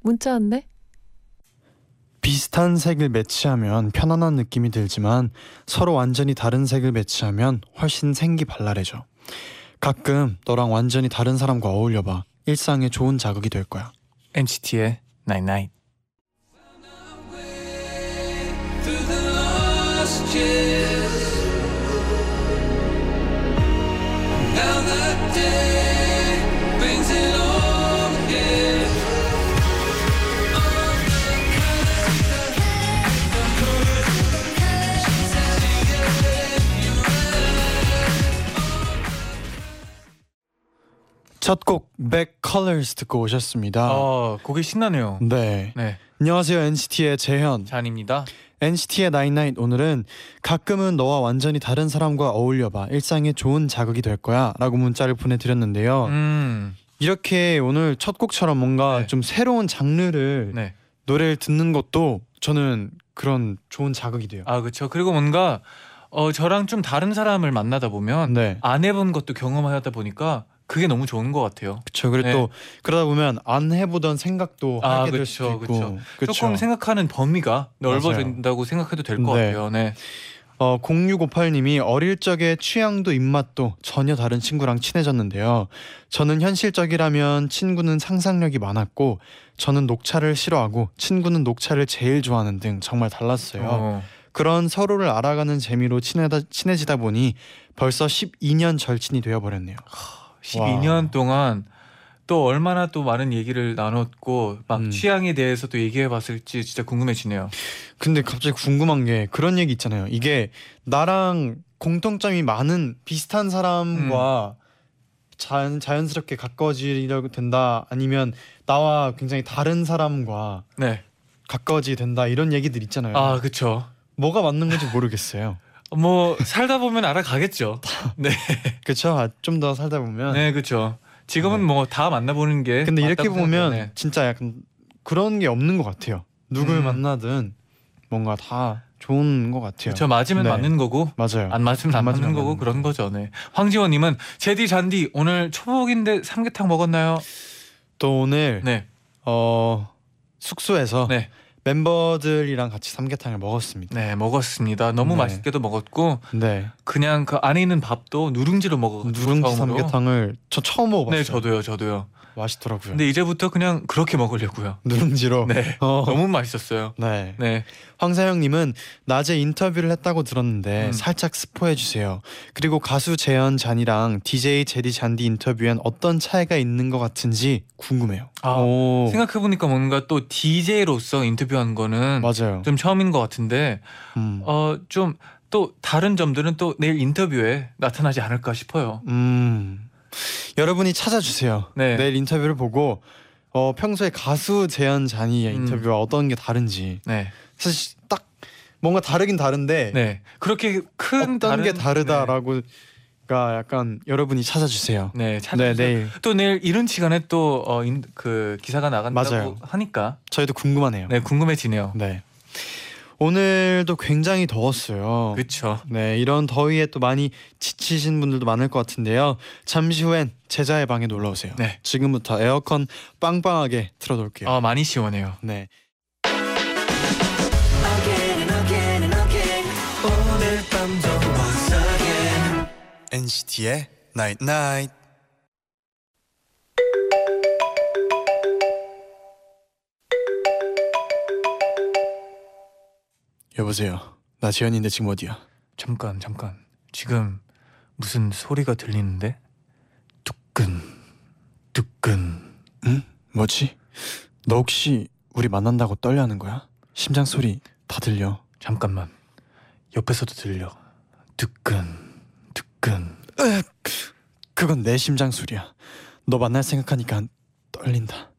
문자 왔네. 비슷한 색을 매치하면 편안한 느낌이 들지만 서로 완전히 다른 색을 매치하면 훨씬 생기 발랄해져. 가끔 너랑 완전히 다른 사람과 어울려봐. 일상에 좋은 자극이 될 거야. NCT의 Night Night. 첫곡 Back Colors 듣고 오셨습니다. 어, 곡이 신나네요. 네. 네, 안녕하세요 NCT의 재현. 잔입니다. NCT의 나인나잇 오늘은 가끔은 너와 완전히 다른 사람과 어울려봐 일상에 좋은 자극이 될 거야라고 문자를 보내드렸는데요. 음, 이렇게 오늘 첫 곡처럼 뭔가 네. 좀 새로운 장르를 네. 노래를 듣는 것도 저는 그런 좋은 자극이 돼요. 아, 그렇죠. 그리고 뭔가 어 저랑 좀 다른 사람을 만나다 보면 네, 안 해본 것도 경험하다 보니까 그게 너무 좋은 것 같아요. 그렇죠. 그리고 네. 또 그러다 보면 안 해보던 생각도 아, 하게 될 그쵸, 수도 있고, 그쵸. 그쵸. 조금 생각하는 범위가 넓어진다고 생각해도 될 것 네. 같아요. 네. 어 0658님이 어릴 적에 취향도 입맛도 전혀 다른 친구랑 친해졌는데요. 저는 현실적이라면 친구는 상상력이 많았고 저는 녹차를 싫어하고 친구는 녹차를 제일 좋아하는 등 정말 달랐어요. 어. 그런 서로를 알아가는 재미로 친해다, 친해지다 보니 벌써 12년 절친이 되어버렸네요. 12년 동안 또 얼마나 또 많은 얘기를 나눴고 막 음. 취향에 대해서도 얘기해 봤을지 진짜 궁금해지네요. 근데 갑자기 궁금한 게 그런 얘기 있잖아요. 이게 나랑 공통점이 많은 비슷한 사람과 자연, 자연스럽게 가까워지려고 된다 아니면 나와 굉장히 다른 사람과 네. 가까워지게 된다 이런 얘기들 있잖아요. 아, 그렇죠. 뭐가 맞는 건지 모르겠어요. 뭐 살다 보면 알아가겠죠. 네. 그렇죠. 좀 더 살다 보면. 네, 그렇죠. 지금은 뭐다 만나보는 게 근데 이렇게 보면. 네. 진짜 약간 그런 게 없는 것 같아요. 누굴 음. 만나든 뭔가 다 좋은 것 같아요. 저 맞으면 네. 맞는 거고 맞아요. 안 맞으면 안 안 맞는 거고 맞는 그런 거죠. 네. 황지원님은 제디 잔디 오늘 초복인데 삼계탕 먹었나요? 또 오늘 네. 어 숙소에서 네. 멤버들이랑 같이 삼계탕을 먹었습니다. 네, 먹었습니다. 너무 네. 맛있게도 먹었고 네. 그냥 그 안에 있는 밥도 누룽지로 먹어가지고 누룽지. 삼계탕을 저 처음 먹어봤어요. 네, 저도요, 저도요. 맛있더라고요. 근데 이제부터 그냥 그렇게 먹으려고요. 누룽지로. 네, 어. 너무 맛있었어요. 네. 네, 황사영님은 낮에 인터뷰를 했다고 들었는데 음. 살짝 스포해 주세요. 그리고 가수 재현 잔이랑 DJ 제디 잔디 인터뷰엔 어떤 차이가 있는 것 같은지 궁금해요. 아, 오. 생각해 보니까 뭔가 또 DJ로서 인터뷰한 거는 맞아요. 좀 처음인 것 같은데 음. 어좀 또 다른 점들은 또 내일 인터뷰에 나타나지 않을까 싶어요. 음. 여러분이 찾아주세요. 네. 내일 인터뷰를 보고 어, 평소에 가수 재현 잔이의 음. 인터뷰와 어떤 게 다른지 네, 사실 딱 뭔가 다르긴 다른데 네 그렇게 큰 어떤 다른- 게 다르다라고 가 약간 여러분이 찾아주세요. 네, 네 네, 찾아주세요. 내일 또 내일 이른 시간에 또어그 기사가 나간다고 맞아요. 하니까 저희도 궁금하네요. 네 궁금해지네요. 네. 오늘도 굉장히 더웠어요. 그렇죠. 네, 이런 더위에 또 많이 지치신 분들도 많을 것 같은데요. 잠시 후엔 제자의 방에 놀러 오세요. 네. 지금부터 에어컨 빵빵하게 틀어놓을게요. 아 많이 시원해요. 네. NCT의 Night Night. 여보세요. 나 지현인데 지금 어디야? 잠깐 잠깐 지금 무슨 소리가 들리는데? 뚜끈 뚜끈 응? 뭐지? 너 혹시 우리 만난다고 떨려하는 거야? 심장 소리 다 들려. 잠깐만 옆에서도 들려 뚜끈 뚜끈 그건 내 심장 소리야. 너 만날 생각하니까 떨린다.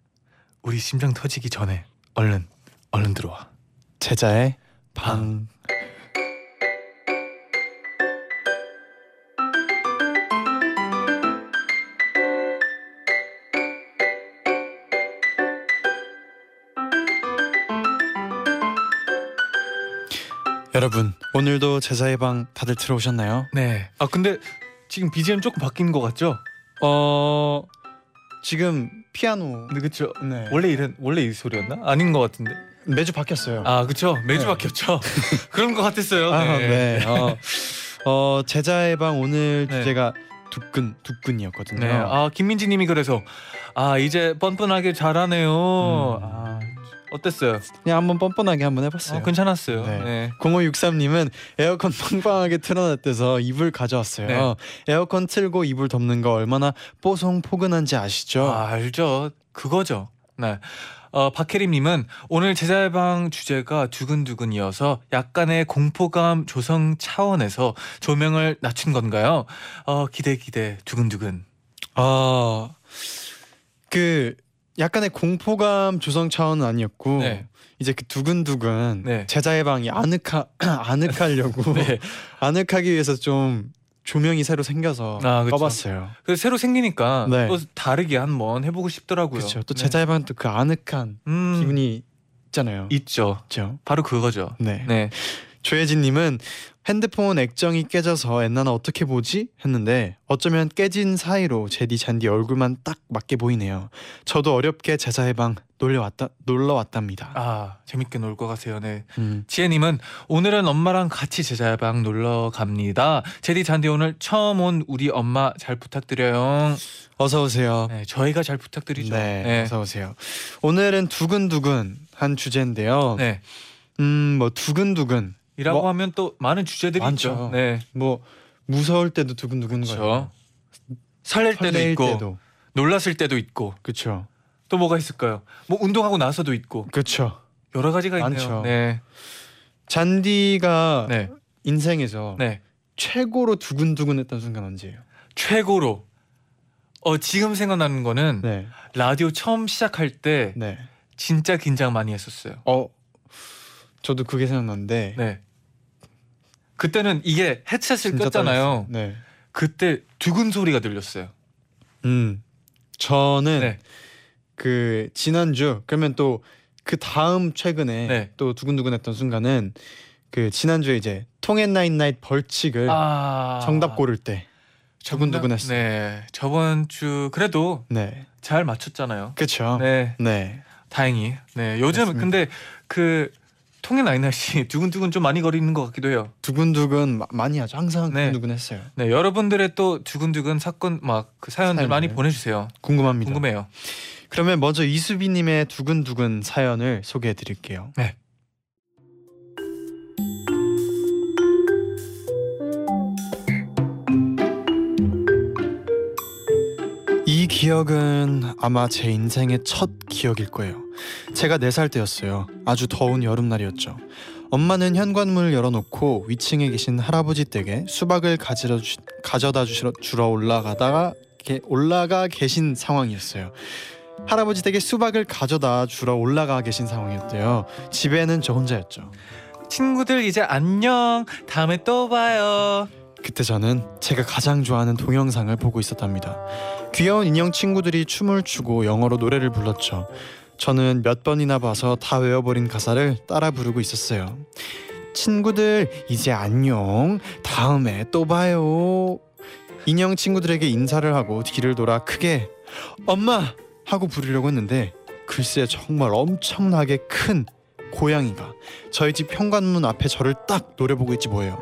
우리 심장 터지기 전에 얼른 얼른 들어와. 제자의 방. 여러분 오늘도 제자의 방 다들 들어오셨나요? 네. 아 근데 지금 BGM 조금 바뀐 것 같죠? 어 지금 피아노 근데 그쵸? 네. 원래 이런 원래 이 소리였나? 아닌 것 같은데. 매주 바뀌었어요. 아 그쵸? 매주 네. 바뀌었죠. 그런 것 같았어요. 아, 네. 어, 어 제자의 방 오늘 네. 주제가 두근 두근이었거든요. 네. 아 김민지 님이 그래서 아 이제 뻔뻔하게 잘하네요. 음. 아 어땠어요? 그냥 한번 뻔뻔하게 한번 해봤어요. 어, 괜찮았어요. 네. 네. 0563님은 에어컨 빵빵하게 틀어놨대서 이불 가져왔어요. 네. 에어컨 틀고 이불 덮는 거 얼마나 뽀송포근한지 아시죠? 아, 알죠. 그거죠. 네. 어, 박혜림님은 오늘 제자방 주제가 두근두근이어서 약간의 공포감 조성 차원에서 조명을 낮춘 건가요? 어, 기대 기대 두근두근. 아, 그 약간의 공포감 조성 차원은 아니었고 네. 이제 그 두근두근 네. 제자의 방이 아늑하 아늑하려고 네. 아늑하기 위해서 좀 조명이 새로 생겨서 아, 그쵸. 꺼봤어요. 그래서 새로 생기니까 네. 또 다르게 한번 해보고 싶더라고요. 그렇죠. 또 네. 제자의 방은 또그 아늑한 음, 기분이 있잖아요. 있죠. 있죠. 바로 그거죠. 네. 네. 조혜진님은 핸드폰 액정이 깨져서 엔나나 어떻게 보지 했는데 어쩌면 깨진 사이로 제디 잔디 얼굴만 딱 맞게 보이네요. 저도 어렵게 제자의 방 놀러 왔다 놀러 왔답니다. 아 재밌게 놀고 가세요. 네. 음. 지혜님은 오늘은 엄마랑 같이 제자방 놀러 갑니다. 제디 잔디 오늘 처음 온 우리 엄마 잘 부탁드려요. 어서 오세요. 네, 저희가 잘 부탁드리죠. 네, 네. 어서 오세요. 오늘은 두근두근 한 주제인데요. 네. 음, 뭐 두근두근 이라고 뭐, 하면 또 많은 주제들이 많죠. 있죠. 네. 뭐 무서울 때도 두근두근 거예요. 설렐 때도 있고 때도 놀랐을 때도 있고 그렇죠. 또 뭐가 있을까요? 뭐 운동하고 나서도 있고 그렇죠. 여러 가지가 있네요. 많죠. 네. 잔디가 네. 인생에서 네. 최고로 두근두근했던 순간 언제예요? 최고로 어 지금 생각나는 거는 네, 라디오 처음 시작할 때 네. 진짜 긴장 많이 했었어요. 어, 저도 그게 생각나는데 네. 그때는 이게 헤드셋을 진짜 꼈잖아요. 네. 그때 두근 소리가 들렸어요. 음, 저는 네. 그 지난주 그러면 또 그 다음 최근에 네. 또 두근두근했던 순간은 그 지난주에 이제 통앤 나인 나잇 벌칙을 아 정답 고를 때 두근두근했어요. 네. 저번 주 그래도 네, 잘 맞췄잖아요. 그렇죠. 네. 네. 다행히. 네. 요즘 맞습니다. 근데 그 통행 나이나 씨 두근두근 좀 많이 거리는 것 같기도 해요. 두근두근 마- 많이 하죠. 항상 네. 두근두근 했어요. 네. 여러분들의 또 두근두근 사건 막 그 사연들 사연들. 많이 보내주세요. 궁금합니다. 궁금해요. 그러면 먼저 이수빈님의 두근두근 사연을 소개해드릴게요. 네. 이 기억은 아마 제 인생의 첫 기억일 거예요. 제가 4살 때였어요. 아주 더운 여름날이었죠. 엄마는 현관문을 열어놓고 위층에 계신 할아버지 댁에 수박을 가지러 주, 가져다 주시러, 주러 올라가다가 게, 올라가 계신 상황이었어요. 할아버지 댁에 수박을 가져다 주러 올라가 계신 상황이었대요. 집에는 저 혼자였죠. 친구들 이제 안녕. 다음에 또 봐요. 그때 저는 제가 가장 좋아하는 동영상을 보고 있었답니다. 귀여운 인형 친구들이 춤을 추고 영어로 노래를 불렀죠. 저는 몇 번이나 봐서 다 외워버린 가사를 따라 부르고 있었어요. 친구들 이제 안녕. 다음에 또 봐요. 인형 친구들에게 인사를 하고 뒤를 돌아 크게 엄마 하고 부르려고 했는데 글쎄 정말 엄청나게 큰 고양이가 저희 집 현관문 앞에 저를 딱 노려보고 있지 뭐예요.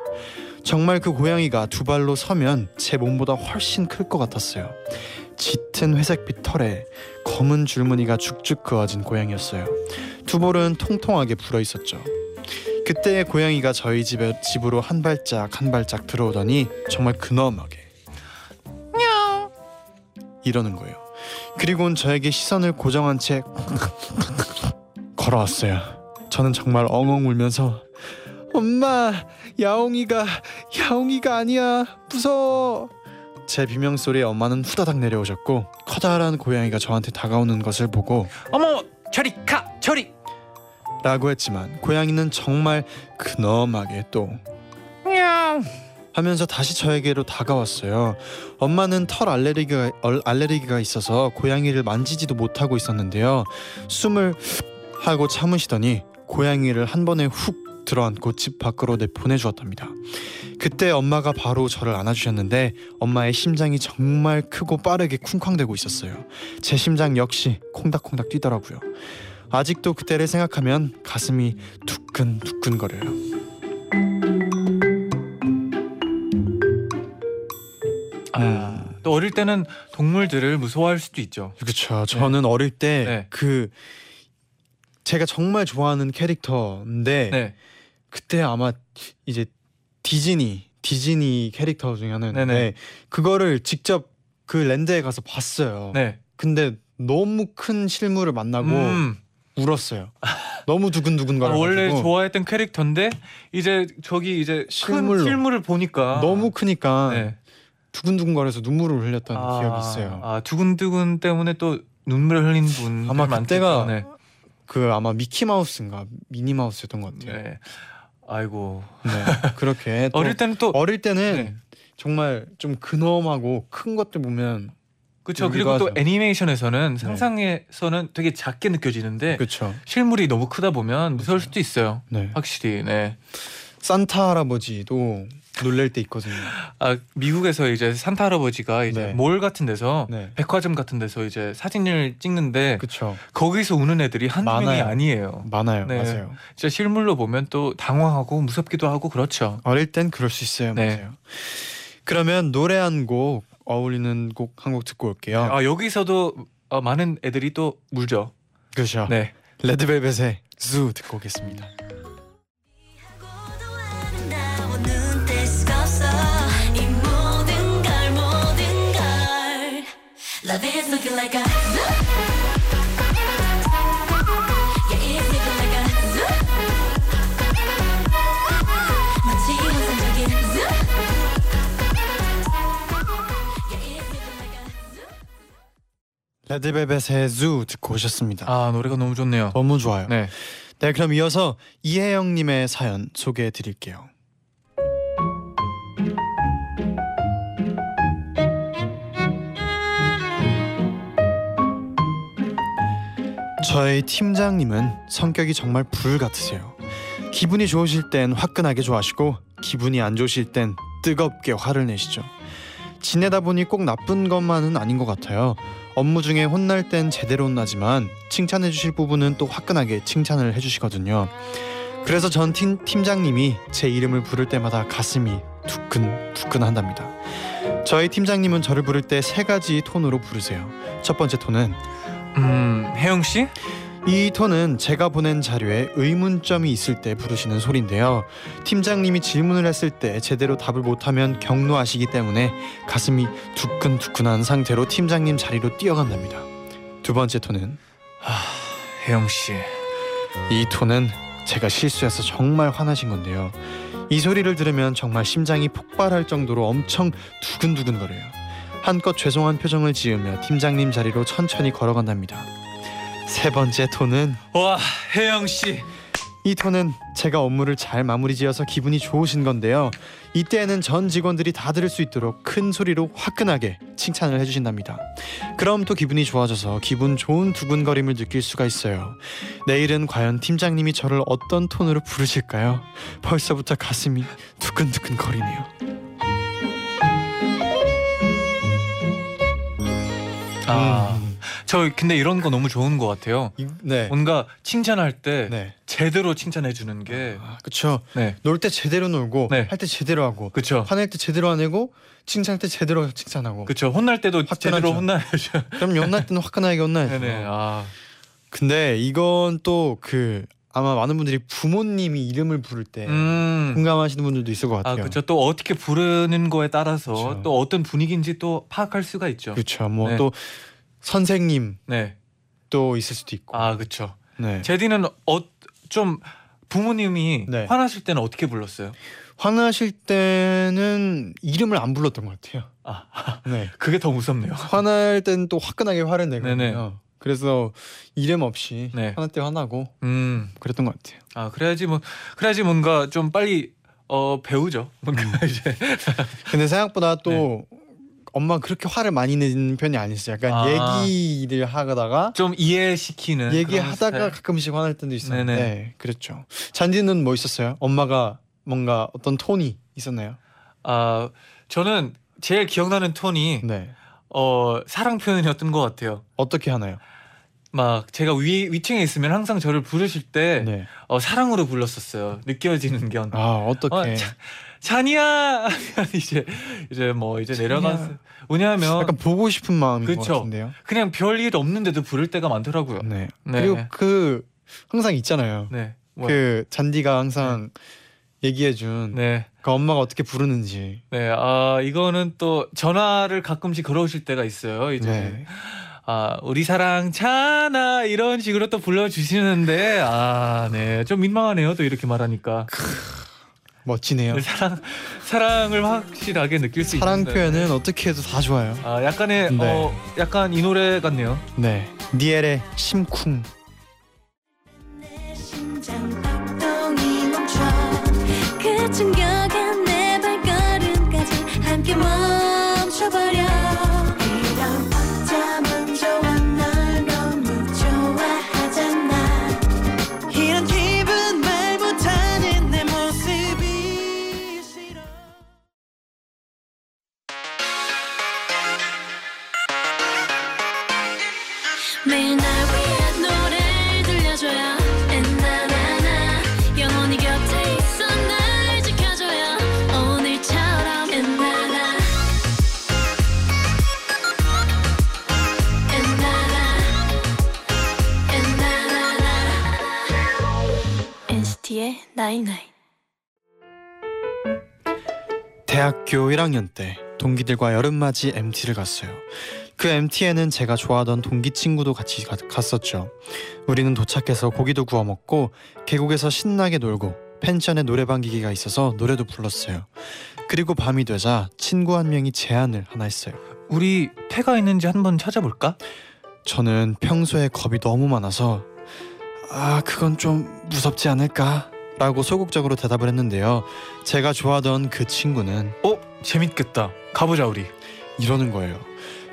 정말 그 고양이가 두 발로 서면 제 몸보다 훨씬 클 것 같았어요. 짙은 회색빛 털에 검은 줄무늬가 쭉쭉 그어진 고양이였어요. 두 볼은 통통하게 불어 있었죠. 그때 고양이가 저희 집에 집으로 한 발짝 한 발짝 들어오더니 정말 근엄하게 이러는 거예요. 그리고는 저에게 시선을 고정한 채 걸어왔어요. 저는 정말 엉엉 울면서 엄마 야옹이가 야옹이가 아니야 무서워 제 비명 소리에 엄마는 후다닥 내려오셨고 커다란 고양이가 저한테 다가오는 것을 보고 어머 저리 가 저리. 라고 했지만 고양이는 정말 근엄하게 또 하면서 다시 저에게로 다가왔어요. 엄마는 털 알레르기가 얼- 알레르기가 있어서 고양이를 만지지도 못하고 있었는데요. 숨을 하고 참으시더니 고양이를 한 번에 훅 들어안고 집 밖으로 내보내주었답니다. 그때 엄마가 바로 저를 안아주셨는데 엄마의 심장이 정말 크고 빠르게 쿵쾅대고 있었어요. 제 심장 역시 콩닥콩닥 뛰더라고요. 아직도 그때를 생각하면 가슴이 두근두근거려요. 아, 또 어릴 때는 동물들을 무서워할 수도 있죠. 그렇죠. 저는 어릴 때 네. 그 제가 정말 좋아하는 캐릭터인데 네. 그때 아마 이제 디즈니 디즈니 캐릭터 중에 하나인데 네네. 그거를 직접 그 랜드에 가서 봤어요. 네. 근데 너무 큰 실물을 만나고 음, 울었어요. 너무 두근두근 아, 거려. 원래 좋아했던 캐릭터인데 이제 저기 이제 실물로. 큰 실물을 보니까 너무 크니까 네. 두근두근거려서 눈물을 흘렸던 아, 기억이 있어요. 아 두근두근 때문에 또 눈물을 흘린 분 아마 그때가 네. 그 아마 미키 마우스인가 미니 마우스였던 것 같아요. 네. 아이고 네. 그렇게 또 어릴 때는 또 어릴 때는 네. 정말 좀 근엄하고 큰 것들 보면 그렇죠. 그리고 또 위로하죠. 애니메이션에서는 상상에서는 되게 작게 느껴지는데 그렇죠. 실물이 너무 크다 보면 무서울 수도 있어요. 네. 확실히. 네. 산타 할아버지도 놀랄 때 있거든요. 아 미국에서 이제 산타 할아버지가 이제 네. 몰 같은 데서 네. 백화점 같은 데서 이제 사진을 찍는데 그렇죠. 거기서 우는 애들이 명이 많아요. 아니에요. 많아요. 네. 맞아요. 진짜 실물로 보면 또 당황하고 무섭기도 하고 그렇죠. 어릴 땐 그럴 수 있어요. 네. 맞아요. 그러면 노래 한 곡 어울리는 곡 한 곡 듣고 올게요. 아 여기서도 어, 많은 애들이 또 물죠. 그렇죠. 네. 레드벨벳의 zoo 듣고 오겠습니다. Love is looking like a zoo Yeah it's looking like a zoo 마치 환상적인 zoo Yeah it's looking like a zoo 레드벨벳의 zoo 듣고 오셨습니다. 아 노래가 너무 좋네요. 너무 좋아요. 네. 네, 그럼 이어서 이혜영님의 사연 소개해 드릴게요. 저희 팀장님은 성격이 정말 불 같으세요. 기분이 좋으실 땐 화끈하게 좋아하시고 기분이 안 좋으실 땐 뜨겁게 화를 내시죠. 지내다 보니 꼭 나쁜 것만은 아닌 것 같아요. 업무 중에 혼날 땐 제대로 혼나지만 칭찬해 주실 부분은 또 화끈하게 칭찬을 해 주시거든요. 그래서 전 팀, 팀장님이 제 이름을 부를 때마다 가슴이 두근 두근한답니다. 저희 팀장님은 저를 부를 때 세 가지 톤으로 부르세요. 첫 번째 톤은 음 혜영 씨? 이 톤은 제가 보낸 자료에 의문점이 있을 때 부르시는 소리인데요. 팀장님이 질문을 했을 때 제대로 답을 못하면 경로하시기 때문에 가슴이 두근두근한 상태로 팀장님 자리로 뛰어간답니다. 두 번째 톤은 혜영 씨. 이 톤은 제가 실수해서 정말 화나신 건데요. 이 소리를 들으면 정말 심장이 폭발할 정도로 엄청 두근두근거려요. 한껏 죄송한 표정을 지으며 팀장님 자리로 천천히 걸어간답니다. 세 번째 톤은 와 혜영 씨. 이 톤은 제가 업무를 잘 마무리지어서 기분이 좋으신 건데요. 이때에는 전 직원들이 다 들을 수 있도록 큰 소리로 화끈하게 칭찬을 해주신답니다. 그럼 또 기분이 좋아져서 기분 좋은 두근거림을 느낄 수가 있어요. 내일은 과연 팀장님이 저를 어떤 톤으로 부르실까요? 벌써부터 가슴이 두근두근 거리네요. 아. 음, 저 근데 이런 거 너무 좋은 것 같아요. 이- 네, 뭔가 칭찬할 때 네, 제대로 칭찬해 주는 게 아, 그쵸. 네. 놀 때 제대로 놀고 네. 할 때 제대로 하고 그렇죠. 화낼 때 제대로 화내고 칭찬할 때 제대로 칭찬하고 그렇죠. 혼날 때도 화끈하죠. 제대로 혼나야죠. 그럼 연날 때는 화끈하게 혼나야죠. 네네. 아. 근데 이건 또 그 아마 많은 분들이 부모님이 이름을 부를 때 음. 공감하시는 분들도 있을 것 아, 같아요. 그렇죠. 또 어떻게 부르는 거에 따라서 그쵸. 또 어떤 분위기인지 또 파악할 수가 있죠. 그렇죠. 뭐 네. 또 선생님 네. 또 있을 수도 있고. 아, 그렇죠. 네. 제디는 어 좀 부모님이 네. 화나실 때는 어떻게 불렀어요? 화나실 때는 이름을 안 불렀던 것 같아요. 아, 네. 그게 더 무섭네요. 화날 때는 또 화끈하게 화를 내거든요. 그래서 이름 없이 네. 화날 때 화나고 음. 그랬던 것 같아요. 아 그래야지 뭐 그래야지 뭔가 좀 빨리 어 배우죠. 뭔가 이제 근데 생각보다 또 네. 엄마 그렇게 화를 많이 내는 편이 아니었어요. 약간 아. 얘기를 하다가 좀 이해시키는 얘기하다가. 가끔씩 화날 때도 있었는데 네네. 그랬죠. 잔디는 뭐 있었어요? 엄마가 뭔가 어떤 톤이 있었나요? 아 저는 제일 기억나는 톤이 네. 어 사랑 표현이었던 것 같아요. 어떻게 하나요? 막 제가 위 위층에 있으면 항상 저를 부르실 때 네. 어, 사랑으로 불렀었어요. 느껴지는 견. 아 어떻게? 어, 자- 잔이야 하면 이제 이제 뭐 이제 잔이야. 내려가서 왜냐하면 약간 보고 싶은 마음인 것 그쵸. 같은데요. 그냥 별일 없는데도 부를 때가 많더라고요. 네. 네. 그리고 그 항상 있잖아요. 네. 뭐, 그 잔디가 항상 얘기해준 네. 그 엄마가 어떻게 부르는지. 네. 아 이거는 또 전화를 가끔씩 걸어오실 때가 있어요. 이제 네. 아 우리 사랑 찬아 이런 식으로 또 불러주시는데 아 네. 좀 민망하네요. 또 이렇게 말하니까 멋지네요. 네, 사랑 사랑을 확실하게 느낄 수 사랑 있는 표현은 어떻게 해도 다 좋아요. 아 약간의 네. 어 약간 이 노래 같네요. 네. 니엘의 심쿵. 그 충격 night night 대학교 1학년 때 동기들과 여름맞이 MT를 갔어요. 그 MT에는 제가 좋아하던 동기 친구도 같이 가- 갔었죠. 우리는 도착해서 고기도 구워 먹고 계곡에서 신나게 놀고 펜션에 노래방 기기가 있어서 노래도 불렀어요. 그리고 밤이 되자 친구 한 명이 제안을 하나 했어요. 우리 폐가 있는지 한번 찾아볼까? 저는 평소에 겁이 너무 많아서 아 그건 좀 무섭지 않을까? 라고 소극적으로 대답을 했는데요. 제가 좋아하던 그 친구는 어 재밌겠다. 가보자 우리. 이러는 거예요.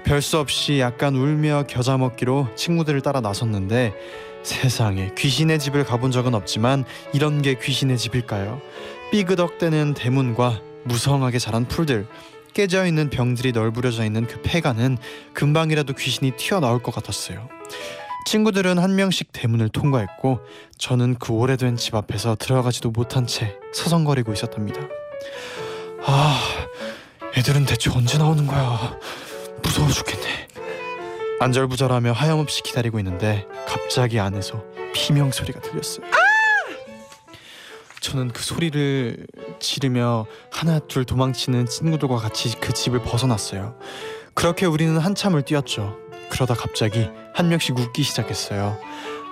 별 수 없이 약간 울며 겨자 먹기로 친구들을 따라 나섰는데 세상에 귀신의 집을 가본 적은 없지만 이런 게 귀신의 집일까요? 삐그덕대는 대문과 무성하게 자란 풀들 깨져 있는 병들이 널브러져 있는 그 폐가는 금방이라도 귀신이 튀어나올 것 같았어요. 친구들은 한 명씩 대문을 통과했고 저는 그 오래된 집 앞에서 들어가지도 못한 채 서성거리고 있었답니다. 아, 애들은 대체 언제 나오는 거야? 무서워 죽겠네. 안절부절하며 하염없이 기다리고 있는데 갑자기 안에서 비명 소리가 들렸어요. 저는 그 소리를 지르며 하나 둘 도망치는 친구들과 같이 그 집을 벗어났어요. 그렇게 우리는 한참을 뛰었죠. 그러다 갑자기 한 명씩 웃기 시작했어요.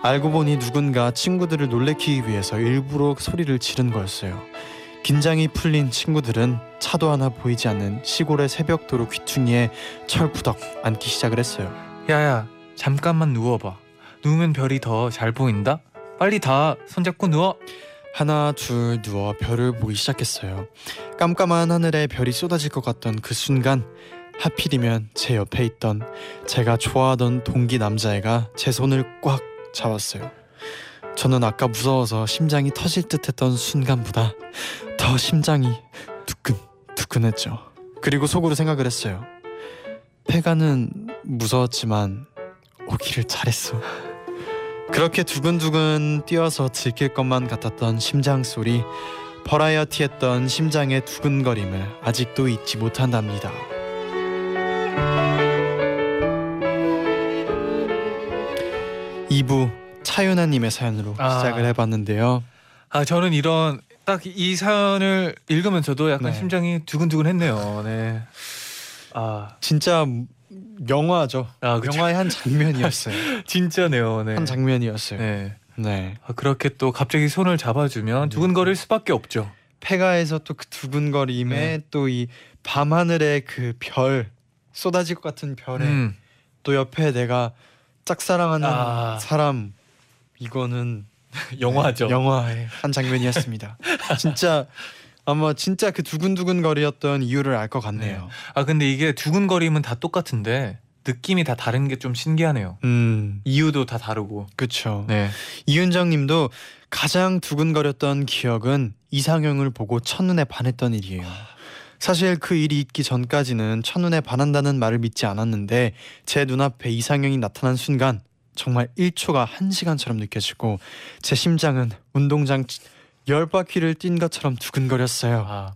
알고 보니 누군가 친구들을 놀래키기 위해서 일부러 소리를 지른 거였어요. 긴장이 풀린 친구들은 차도 하나 보이지 않는 시골의 새벽도로 귀퉁이에 철부덕 앉기 시작을 했어요. 야야 잠깐만 누워봐. 누우면 별이 더 잘 보인다. 빨리 다 손잡고 누워. 하나 둘 누워 별을 보기 시작했어요. 깜깜한 하늘에 별이 쏟아질 것 같던 그 순간 하필이면 제 옆에 있던 제가 좋아하던 동기 남자애가 제 손을 꽉 잡았어요. 저는 아까 무서워서 심장이 터질 듯했던 순간보다 더 심장이 두근 두근했죠. 그리고 속으로 생각을 했어요. 페가는 무서웠지만 오기를 잘했어. 그렇게 두근두근 뛰어서 들킬 것만 같았던 심장 소리, 버라이어티했던 심장의 두근거림을 아직도 잊지 못한답니다. 이부 차윤아님의 사연으로 아. 시작을 해봤는데요. 아 저는 이런 딱 이 사연을 읽으면서도 약간 네. 심장이 두근두근했네요. 네. 아, 진짜 영화죠. 아 그쵸. 영화의 한 장면이었어요. 진짜네요. 네. 한 장면이었어요. 네. 네. 아, 그렇게 또 갑자기 손을 잡아주면 두근거릴 수밖에 없죠. 폐가에서 또 그 두근거림에 네. 또이 밤하늘의 그 별 쏟아질 것 같은 별에 음. 또 옆에 내가 짝사랑하는 아. 사람 이거는 영화죠. 영화의 한 장면이었습니다. 진짜 아마 진짜 그 두근두근 거리였던 이유를 알 것 같네요. 아 근데 이게 두근거림은 다 똑같은데 느낌이 다 다른 게 좀 신기하네요. 음, 이유도 다 다르고. 그렇죠. 네. 이윤정 님도 가장 두근거렸던 기억은 이상형을 보고 첫눈에 반했던 일이에요. 사실 그 일이 있기 전까지는 첫눈에 반한다는 말을 믿지 않았는데 제 눈앞에 이상형이 나타난 순간 정말 1초가 1시간처럼 느껴지고 제 심장은 운동장 열 바퀴를 뛴 것처럼 두근거렸어요. 아.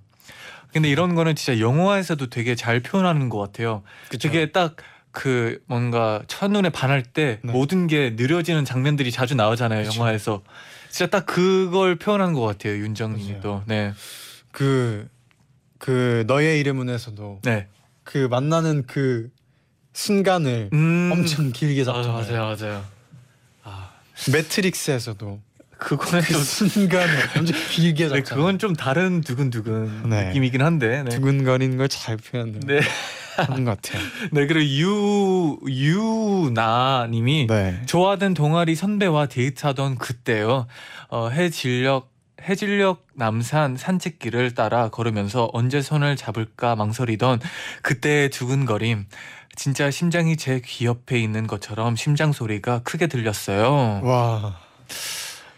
근데 이런 거는 진짜 영화에서도 되게 잘 표현하는 것 같아요. 그쵸? 되게 딱 그 뭔가 첫눈에 반할 때 네. 모든 게 느려지는 장면들이 자주 나오잖아요. 그쵸. 영화에서. 진짜 딱 그걸 표현한 것 같아요. 윤정님이 또. 네. 그, 그 너의 이름은에서도 네. 그 만나는 그 순간을 음. 엄청 길게 아, 잡잖아요. 맞아요, 맞아요. 아, 매트릭스에서도 그거는 그 좀. 순간을 엄청 길게 네, 잡잖아요. 그건 좀 다른 두근두근 네. 느낌이긴 한데. 네. 두근거리는 걸 잘 표현하는 네. 것 같아요. 네, 그리고 유 유나님이 네. 좋아하던 동아리 선배와 데이트하던 그때요. 어, 해질녘 해질녘 남산 산책길을 따라 걸으면서 언제 손을 잡을까 망설이던 그때의 두근거림. 진짜 심장이 제 귀 옆에 있는 것처럼 심장 소리가 크게 들렸어요. 와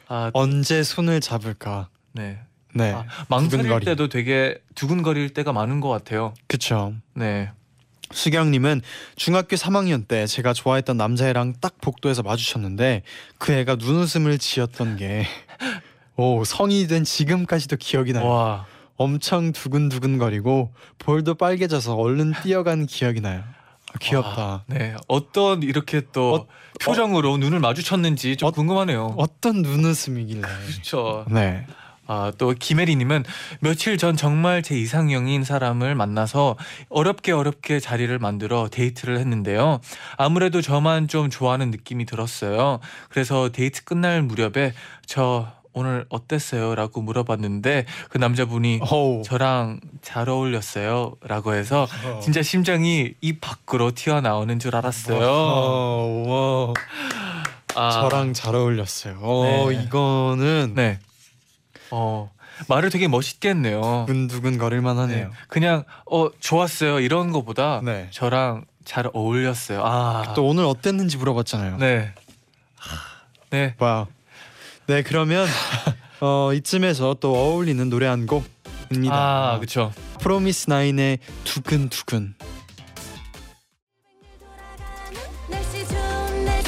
아, 언제 손을 잡을까? 네. 네, 아, 망설일 두근거림. 때도 되게 두근거릴 때가 많은 것 같아요. 그쵸. 네. 수경님은 중학교 3학년 때 제가 좋아했던 남자애랑 딱 복도에서 마주쳤는데 그 애가 눈웃음을 지었던 게 오, 성인이 된 지금까지도 기억이 나요. 와. 엄청 두근두근 거리고 볼도 빨개져서 얼른 뛰어간 기억이 나요. 아, 귀엽다. 와, 네. 어떤 이렇게 또 어, 표정으로 눈을 마주쳤는지 좀 어, 궁금하네요. 어떤 눈웃음이길래? 그렇죠. 네. 아, 또 김혜리님은 며칠 전 정말 제 이상형인 사람을 만나서 어렵게 어렵게 자리를 만들어 데이트를 했는데요. 아무래도 저만 좀 좋아하는 느낌이 들었어요. 그래서 데이트 끝날 무렵에 저 오늘 어땠어요? 라고 물어봤는데 그 남자분이 어우. 저랑 잘 어울렸어요. 라고 해서 어. 진짜 심장이 입 밖으로 튀어나오는 줄 알았어요. 와, 와. 아, 저랑 잘 어울렸어요. 어, 네. 이거는 네. 어, 말을 되게 멋있게 했네요. 두근두근 거릴 만하네요. 네. 그냥 어 좋았어요 이런 거보다 네. 저랑 잘 어울렸어요. 아, 또 오늘 어땠는지 물어봤잖아요. 네. 네. 와. 네, 그러면 어, 이쯤에서 또 어울리는 노래 한 곡입니다. 아, 그렇죠. 프로미스 나인의 두근두근. 날씨 좋은 내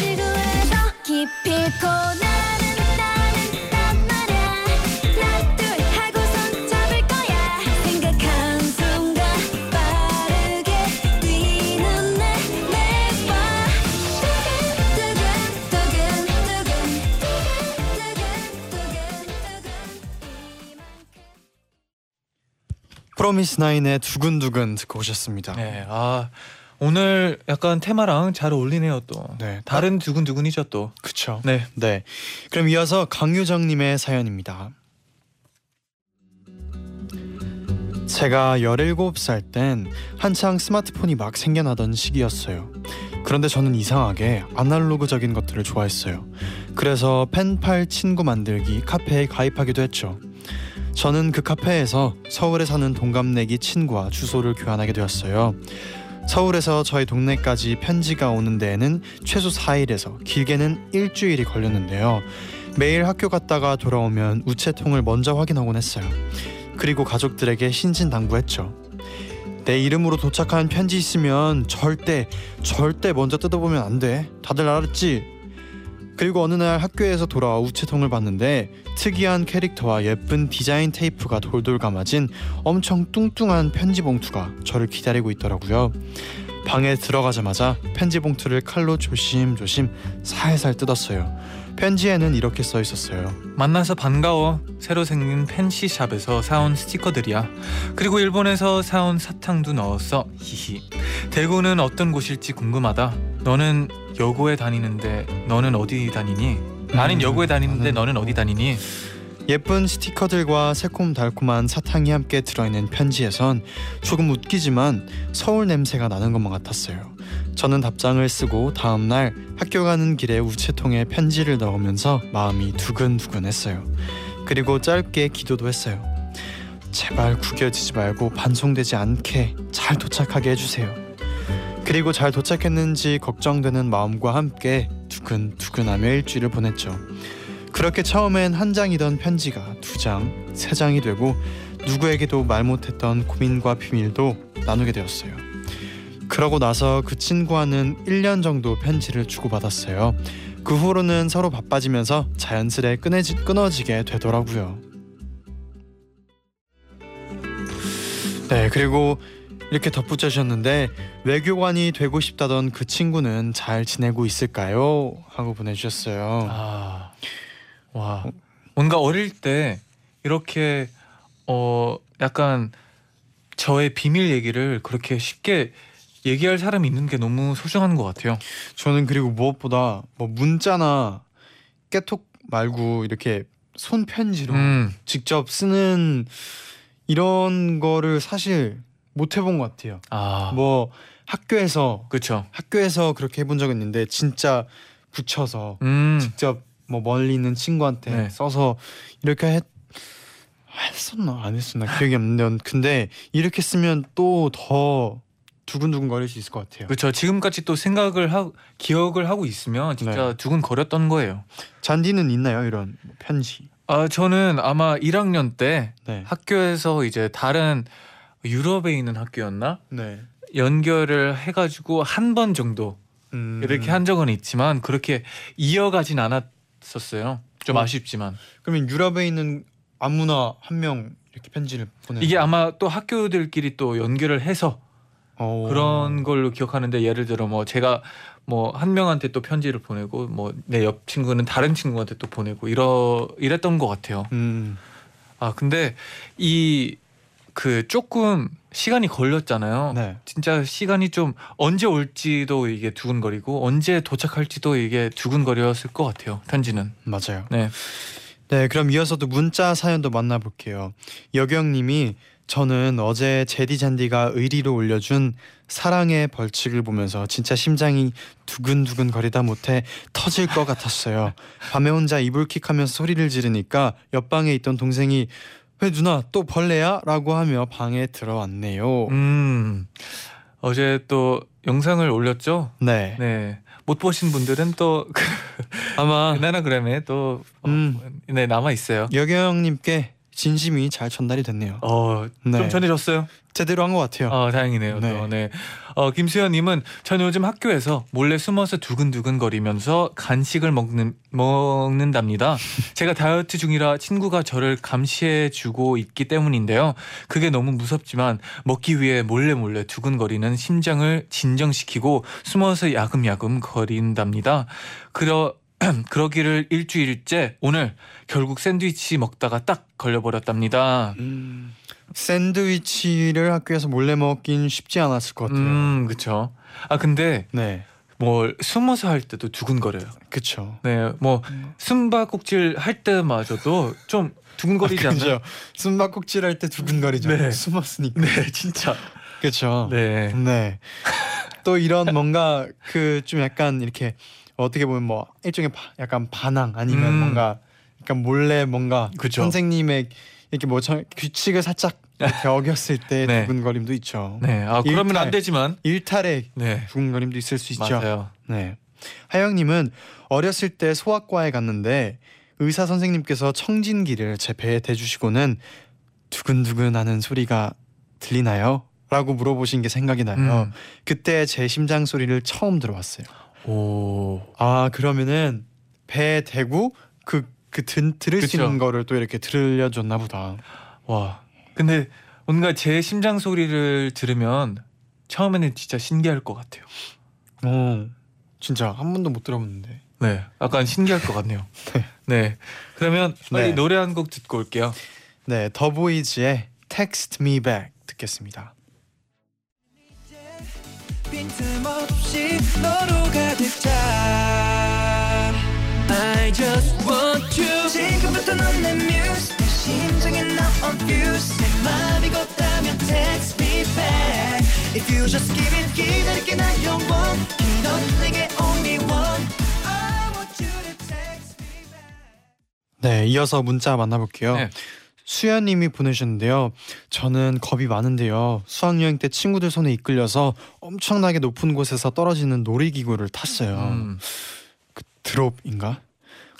프로미스 나인의 두근두근 듣고 오셨습니다. 네. 아 오늘 약간 테마랑 잘 어울리네요 또. 네, 다른 두근두근이죠 또. 그쵸. 네. 네. 그럼 이어서 강유정님의 사연입니다. 제가 17살 땐 한창 스마트폰이 막 생겨나던 시기였어요. 그런데 저는 이상하게 아날로그적인 것들을 좋아했어요. 그래서 펜팔 친구 만들기 카페에 가입하기도 했죠. 저는 그 카페에서 서울에 사는 동갑내기 친구와 주소를 교환하게 되었어요. 서울에서 저희 동네까지 편지가 오는 데에는 최소 4일에서 길게는 일주일이 걸렸는데요. 매일 학교 갔다가 돌아오면 우체통을 먼저 확인하곤 했어요. 그리고 가족들에게 신신당부했죠. 내 이름으로 도착한 편지 있으면 절대 절대 먼저 뜯어보면 안 돼. 다들 알았지? 그리고 어느 날 학교에서 돌아와 우체통을 봤는데 특이한 캐릭터와 예쁜 디자인 테이프가 돌돌 감아진 엄청 뚱뚱한 편지 봉투가 저를 기다리고 있더라고요. 방에 들어가자마자 편지 봉투를 칼로 조심조심 살살 뜯었어요. 편지에는 이렇게 써 있었어요. 만나서 반가워. 새로 생긴 팬시샵에서 사온 스티커들이야. 그리고 일본에서 사온 사탕도 넣었어. 히히. 대구는 어떤 곳일지 궁금하다. 너는 여고에 다니는데 너는 어디 다니니? 나는 음, 여고에 다니는데 너는 어디 다니니? 예쁜 스티커들과 새콤달콤한 사탕이 함께 들어있는 편지에선 조금 웃기지만 서울 냄새가 나는 것만 같았어요. 저는 답장을 쓰고 다음 날 학교 가는 길에 우체통에 편지를 넣으면서 마음이 두근두근했어요. 그리고 짧게 기도도 했어요. 제발 구겨지지 말고 반송되지 않게 잘 도착하게 해주세요. 그리고 잘 도착했는지 걱정되는 마음과 함께 두근두근하며 일주일을 보냈죠. 그렇게 처음엔 한 장이던 편지가 두 장, 세 장이 되고 누구에게도 말 못했던 고민과 비밀도 나누게 되었어요. 그러고 나서 그 친구와는 1년 정도 편지를 주고받았어요. 그 후로는 서로 바빠지면서 자연스레 끊어지, 끊어지게 되더라고요. 네, 그리고 이렇게 덧붙여 주셨는데 외교관이 되고 싶다던 그 친구는 잘 지내고 있을까요? 하고 보내주셨어요. 아, 와, 뭔가 어릴 때 이렇게 어 약간 저의 비밀 얘기를 그렇게 쉽게 얘기할 사람이 있는 게 너무 소중한 것 같아요. 저는 그리고 무엇보다 뭐 문자나 깨톡 말고 이렇게 손 편지로 음, 직접 쓰는 이런 거를 사실 못 해본 것 같아요. 아, 뭐 학교에서 그렇죠. 학교에서 그렇게 해본 적은 있는데 진짜 붙여서 음, 직접 뭐 멀리 있는 친구한테 네. 써서 이렇게 했 했었나 안 했었나 기억이 안 나는데 근데 이렇게 쓰면 또 더 두근두근 거릴 수 있을 것 같아요. 그렇죠. 지금까지 또 생각을 하고 기억을 하고 있으면 진짜 네. 두근 거렸던 거예요. 잔디는 있나요 이런 뭐 편지? 아, 저는 아마 1학년 때 네. 학교에서 이제 다른 유럽에 있는 학교였나 네. 연결을 해가지고 한 번 정도 음, 이렇게 한 적은 있지만 그렇게 이어가진 않았었어요. 좀 어. 아쉽지만 그러면 유럽에 있는 아무나 한 명 이렇게 편지를 보내. 이게 아마 또 학교들끼리 또 연결을 해서 어... 그런 걸로 기억하는데 예를 들어 뭐 제가 뭐 한 명한테 또 편지를 보내고 뭐 내 옆 친구는 다른 친구한테 또 보내고 이러 이랬던 것 같아요. 음. 아 근데 이 그 조금 시간이 걸렸잖아요. 네. 진짜 시간이 좀 언제 올지도 이게 두근거리고 언제 도착할지도 이게 두근거렸을 것 같아요. 편지는. 맞아요. 네. 네, 그럼 이어서도 문자 사연도 만나볼게요. 여경님이 저는 어제 제디 잔디가 의리로 올려준 사랑의 벌칙을 보면서 진짜 심장이 두근두근 거리다 못해 터질 것 같았어요. 밤에 혼자 이불킥하면서 소리를 지르니까 옆방에 있던 동생이 왜 누나 또 벌레야? 라고 하며 방에 들어왔네요. 음. 어제 또 영상을 올렸죠. 네. 네. 못 보신 분들은 또그 아마 나나그램에 또 어, 음. 네, 남아 있어요. 여경님께 진심이 잘 전달이 됐네요. 어, 네. 좀 전해졌어요? 제대로 한 것 같아요. 어, 다행이네요. 네. 네. 네. 어, 김수현님은 전 요즘 학교에서 몰래 숨어서 두근두근 거리면서 간식을 먹는 먹는답니다. 제가 다이어트 중이라 친구가 저를 감시해주고 있기 때문인데요. 그게 너무 무섭지만 먹기 위해 몰래 몰래 두근거리는 심장을 진정시키고 숨어서 야금야금 거린답니다. 그러 그러기를 일주일째 오늘 결국 샌드위치 먹다가 딱 걸려버렸답니다. 음, 샌드위치를 학교에서 몰래 먹긴 쉽지 않았을 것 같아요. 음, 그쵸. 아, 근데 네, 뭘 숨어서 할 때도 두근거려요. 그쵸. 네, 뭐 음. 숨바꼭질 할 때마저도 좀 두근거리지 않나요? 그죠. 숨바꼭질 할 때 두근거리죠. 네. 숨었으니까. 네, 진짜. 그쵸. 네. 네. 또 이런 뭔가 그 좀 약간 이렇게 어떻게 보면 뭐 일종의 바- 약간 반항 아니면 음. 뭔가 약간 몰래 뭔가 그죠. 선생님의 이렇게 뭐 저- 규칙을 살짝 이렇게 어겼을 때 네. 두근거림도 있죠. 네. 아, 그러면 일탈. 안 되지만. 일탈의 네. 두근거림도 있을 수 있죠. 맞아요. 네. 하영님은 어렸을 때 소아과에 갔는데 의사 선생님께서 청진기를 제 배에 대주시고는 두근두근하는 소리가 들리나요? 라고 물어보신 게 생각이 나요. 음. 그때 제 심장 소리를 처음 들어봤어요. 오. 아 그러면은 배에 대고 그, 그 든, 들을 수 그쵸. 있는 거를 또 이렇게 들려줬나 보다. 와. 근데 뭔가 제 심장 소리를 들으면 처음에는 진짜 신기할 것 같아요. 어, 진짜 한 번도 못 들어봤는데. 네. 약간 신기할 것 같네요. 네. 그러면 빨리 네. 노래 한 곡 듣고 올게요. 네, 더보이즈의 Text Me Back 듣겠습니다. 빈 틈 없이 너로 가득 차 I just want you 지금부터 넌내 muse 내 심장에 나 on fuse 내 맘이 곧다면 text me back If you just give it 기다릴게 난 영원 넌 내게 only one I want you to text me back 네, 이어서 문자 만나볼게요. 네. 수연님이 보내셨는데요. 저는 겁이 많은데요. 수학여행 때 친구들 손에 이끌려서 엄청나게 높은 곳에서 떨어지는 놀이기구를 tas어요. 음. 드롭인가?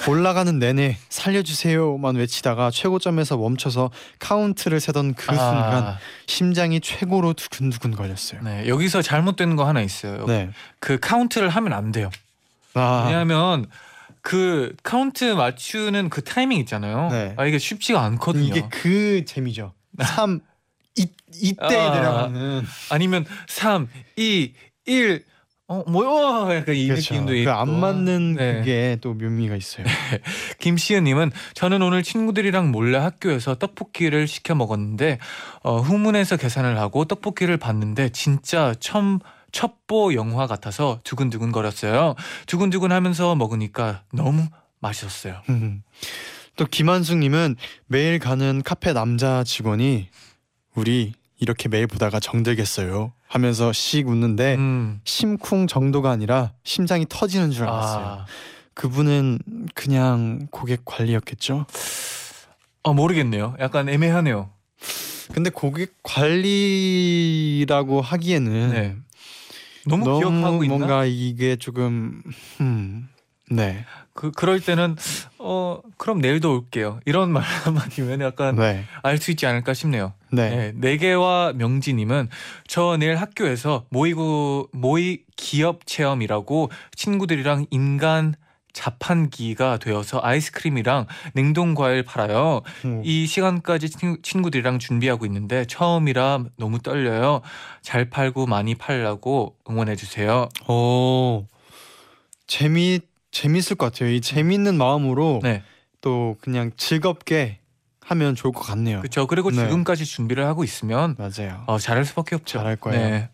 올라가는 내내 살려주세요만 외치다가 최고점에서 멈춰서 카운트를 세던 그 순간 아, 심장이 최고로 두근두근 거렸어요. 네 여기서 잘못된 거 하나 있어요. 네. 그 카운트를 하면 안 돼요. 아, 왜냐하면 그 카운트 맞추는 그 타이밍 있잖아요. 네. 아 이게 쉽지가 않거든요. 이게 그 재미죠. 3 이, 이때 아. 내려가는 아니면 3, 2, 1 어, 뭐야? 약간 이 그렇죠. 느낌도 있고. 그안 맞는 네. 그게 또 묘미가 있어요. 김시은님은 저는 오늘 친구들이랑 몰래 학교에서 떡볶이를 시켜 먹었는데 어, 후문에서 계산을 하고 떡볶이를 봤는데 진짜 첨 첩보 영화 같아서 두근두근 거렸어요. 두근두근 하면서 먹으니까 너무 맛있었어요. 음. 또 김한숙님은 매일 가는 카페 남자 직원이 우리 이렇게 매일 보다가 정들겠어요 하면서 씩 웃는데 음. 심쿵 정도가 아니라 심장이 터지는 줄 알았어요. 아, 그분은 그냥 고객 관리였겠죠. 어, 모르겠네요. 약간 애매하네요. 근데 고객 관리라고 하기에는 네. 너무, 기억하고 있나? 뭔가 이게 조금 음. 네. 그 그럴 때는 어 그럼 내일도 올게요. 이런 말 한마디면 약간 네. 알수 있지 않을까 싶네요. 네. 네, 네개와 명지님은 저 내일 학교에서 모이고 모의 기업 체험이라고 친구들이랑 인간 자판기가 되어서 아이스크림이랑 냉동 과일 팔아요. 음. 이 시간까지 친- 친구들이랑 준비하고 있는데 처음이라 너무 떨려요. 잘 팔고 많이 팔라고 응원해 주세요. 오. 재미 재밌을 것 같아요. 이 재밌는 마음으로 네, 또 그냥 즐겁게 하면 좋을 것 같네요. 그렇죠. 그리고 네. 지금까지 준비를 하고 있으면 맞아요. 어, 잘할 수밖에 없죠. 잘할 거예요. 네.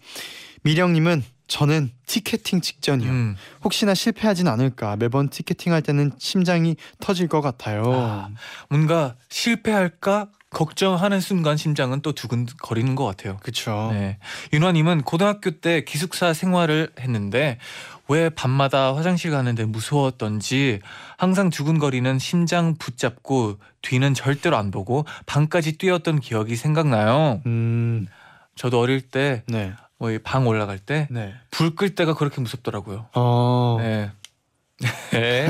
미령님은 저는 티켓팅 직전이요. 음. 혹시나 실패하진 않을까 매번 티켓팅 할 때는 심장이 터질 것 같아요. 아. 뭔가 실패할까 걱정하는 순간 심장은 또 두근거리는 것 같아요. 그렇죠. 네. 윤화님은 고등학교 때 기숙사 생활을 했는데 왜 밤마다 화장실 가는데 무서웠던지 항상 두근거리는 심장 붙잡고 뒤는 절대로 안 보고 방까지 뛰었던 기억이 생각나요. 음, 저도 어릴 때 네, 뭐방 올라갈 때 네. 불 끌 때가 그렇게 무섭더라고요. 어, 네. 네.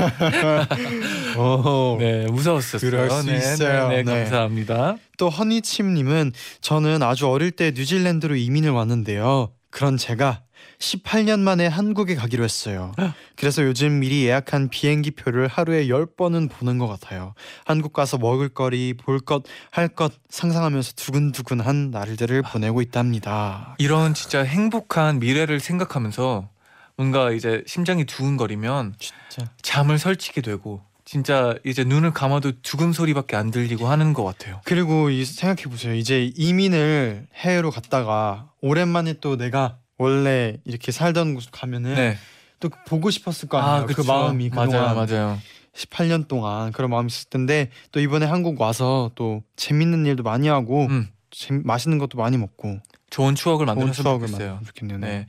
어. 네, 무서웠었어요. 그럴 수 네, 있어요. 네, 네, 네. 감사합니다. 또 허니침님은 저는 아주 어릴 때 뉴질랜드로 이민을 왔는데요. 그런 제가 18년 만에 한국에 가기로 했어요. 그래서 요즘 미리 예약한 비행기 표를 하루에 10번은 보는 것 같아요. 한국 가서 먹을 거리, 볼 것, 할 것 상상하면서 두근두근한 날들을 보내고 있답니다. 이런 진짜 행복한 미래를 생각하면서 뭔가 이제 심장이 두근거리면 진짜. 잠을 설치게 되고 진짜 이제 눈을 감아도 두근 소리밖에 안 들리고 하는 것 같아요. 그리고 이 생각해 보세요. 이제 이민을 해외로 갔다가 오랜만에 또 내가 원래 이렇게 살던 곳 가면은 네. 또 보고 싶었을 거 아니에요. 그 그쵸. 마음이 그동안 맞아요, 맞아요. 18년 동안 그런 마음이 있을 텐데 또 이번에 한국 와서 또 재밌는 일도 많이 하고 음, 재- 맛있는 것도 많이 먹고 좋은 추억을 좋은 만들었으면 추억을 좋겠어요. 만들면 좋겠네요. 네. 네.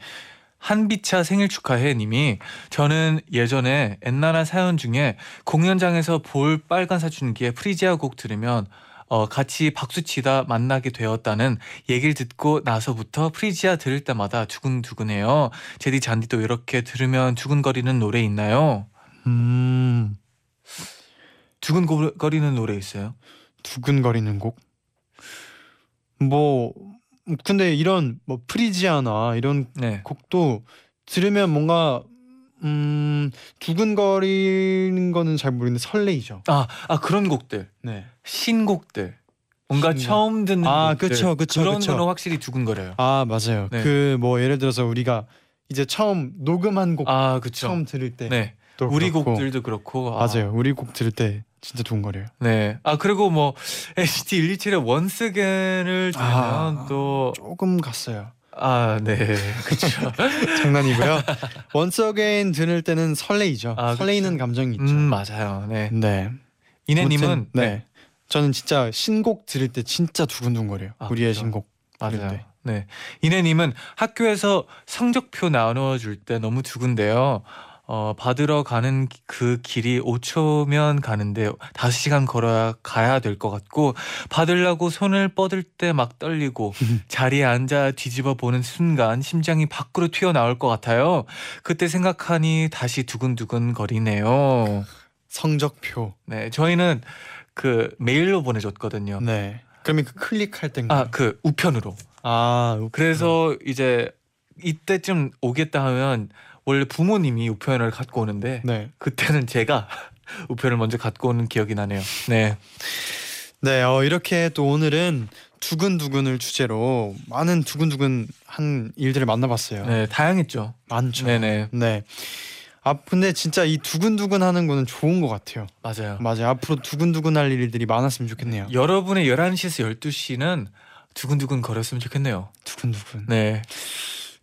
한비차 생일 축하해 님이 저는 예전에 엔나나 사연 중에 공연장에서 볼 빨간 사춘기에 프리지아 곡 들으면 어, 같이 박수치다 만나게 되었다는 얘기를 듣고 나서부터 프리지아 들을 때마다 두근두근해요. 제디 잔디도 이렇게 들으면 두근거리는 노래 있나요? 음 두근거리는 노래 있어요? 두근거리는 곡. 뭐 근데 이런 뭐 프리지아나 이런 네. 곡도 들으면 뭔가 음 두근거리는 거는 잘 모르겠는데 설레이죠. 아, 아 그런 곡들. 네. 신곡들. 뭔가 신곡. 처음 듣는 아, 곡들. 그쵸, 그쵸, 그런 그쵸. 거는 확실히 두근거려요. 아 맞아요. 네. 그 뭐 예를 들어서 우리가 이제 처음 녹음한 곡 아, 그쵸. 처음 들을 때 네. 또 우리 그렇고. 곡들도 그렇고. 아, 맞아요. 우리 곡 들을 때 진짜 두근거려요. 네. 아 그리고 뭐 NCT 127의 Once Again을 들으면 아. 또 조금 갔어요. 아, 네. 그렇죠. 장난이고요. 원스 어게인 들을 때는 설레이죠. 아, 설레이는 그쵸. 감정이 있죠. 음, 맞아요. 네. 네. 이내 님은 아무튼, 네. 저는 진짜 신곡 들을 때 진짜 두근두근거려요. 아, 우리의 그쵸. 신곡 맞아요. 때. 네. 이내 님은 학교에서 성적표 나눠 줄 때 너무 두근데요. 어, 받으러 가는 기- 그 길이 5초면 가는데 5시간 걸어야 가야 될 것 같고 받으려고 손을 뻗을 때 막 떨리고 자리에 앉아 뒤집어 보는 순간 심장이 밖으로 튀어나올 것 같아요. 그때 생각하니 다시 두근두근 거리네요. 성적표. 네, 저희는 그 메일로 보내줬거든요. 네. 그러면 그 클릭할 땐가? 아, 그 우편으로. 아, 그래서 이제 이때쯤 오겠다 하면 원래 부모님이 우편을 갖고 오는데 네. 그때는 제가 우편을 먼저 갖고 오는 기억이 나네요. 네. 네, 어, 이렇게 또 오늘은 두근두근을 주제로 많은 두근두근한 일들을 만나봤어요. 네, 다양했죠. 많죠. 네네. 네. 아 근데 진짜 이 두근두근 하는 거는 좋은 것 같아요. 맞아요. 맞아요. 앞으로 두근두근 할 일들이 많았으면 좋겠네요. 여러분의 11시에서 12시는 두근두근 거렸으면 좋겠네요. 두근두근. 네.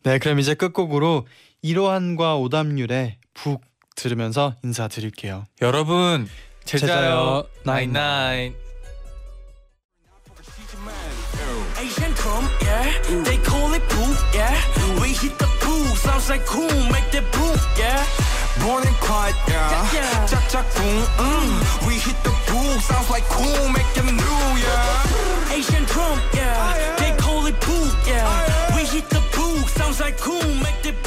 네, 그럼 이제 끝곡으로 이러한과 오답률에 북 들으면서 인사드릴게요. 여러분 제자요 나인나인. Asian come, yeah. They call it poop, yeah. We hit the pool, sounds like cool, make that poop, yeah. Born and quiet, yeah. Cha cha boom, mm. We hit the pool, sounds like cool, make them new, yeah. Asian come, yeah. They call it poop, yeah. We hit the pool, sounds like cool, make that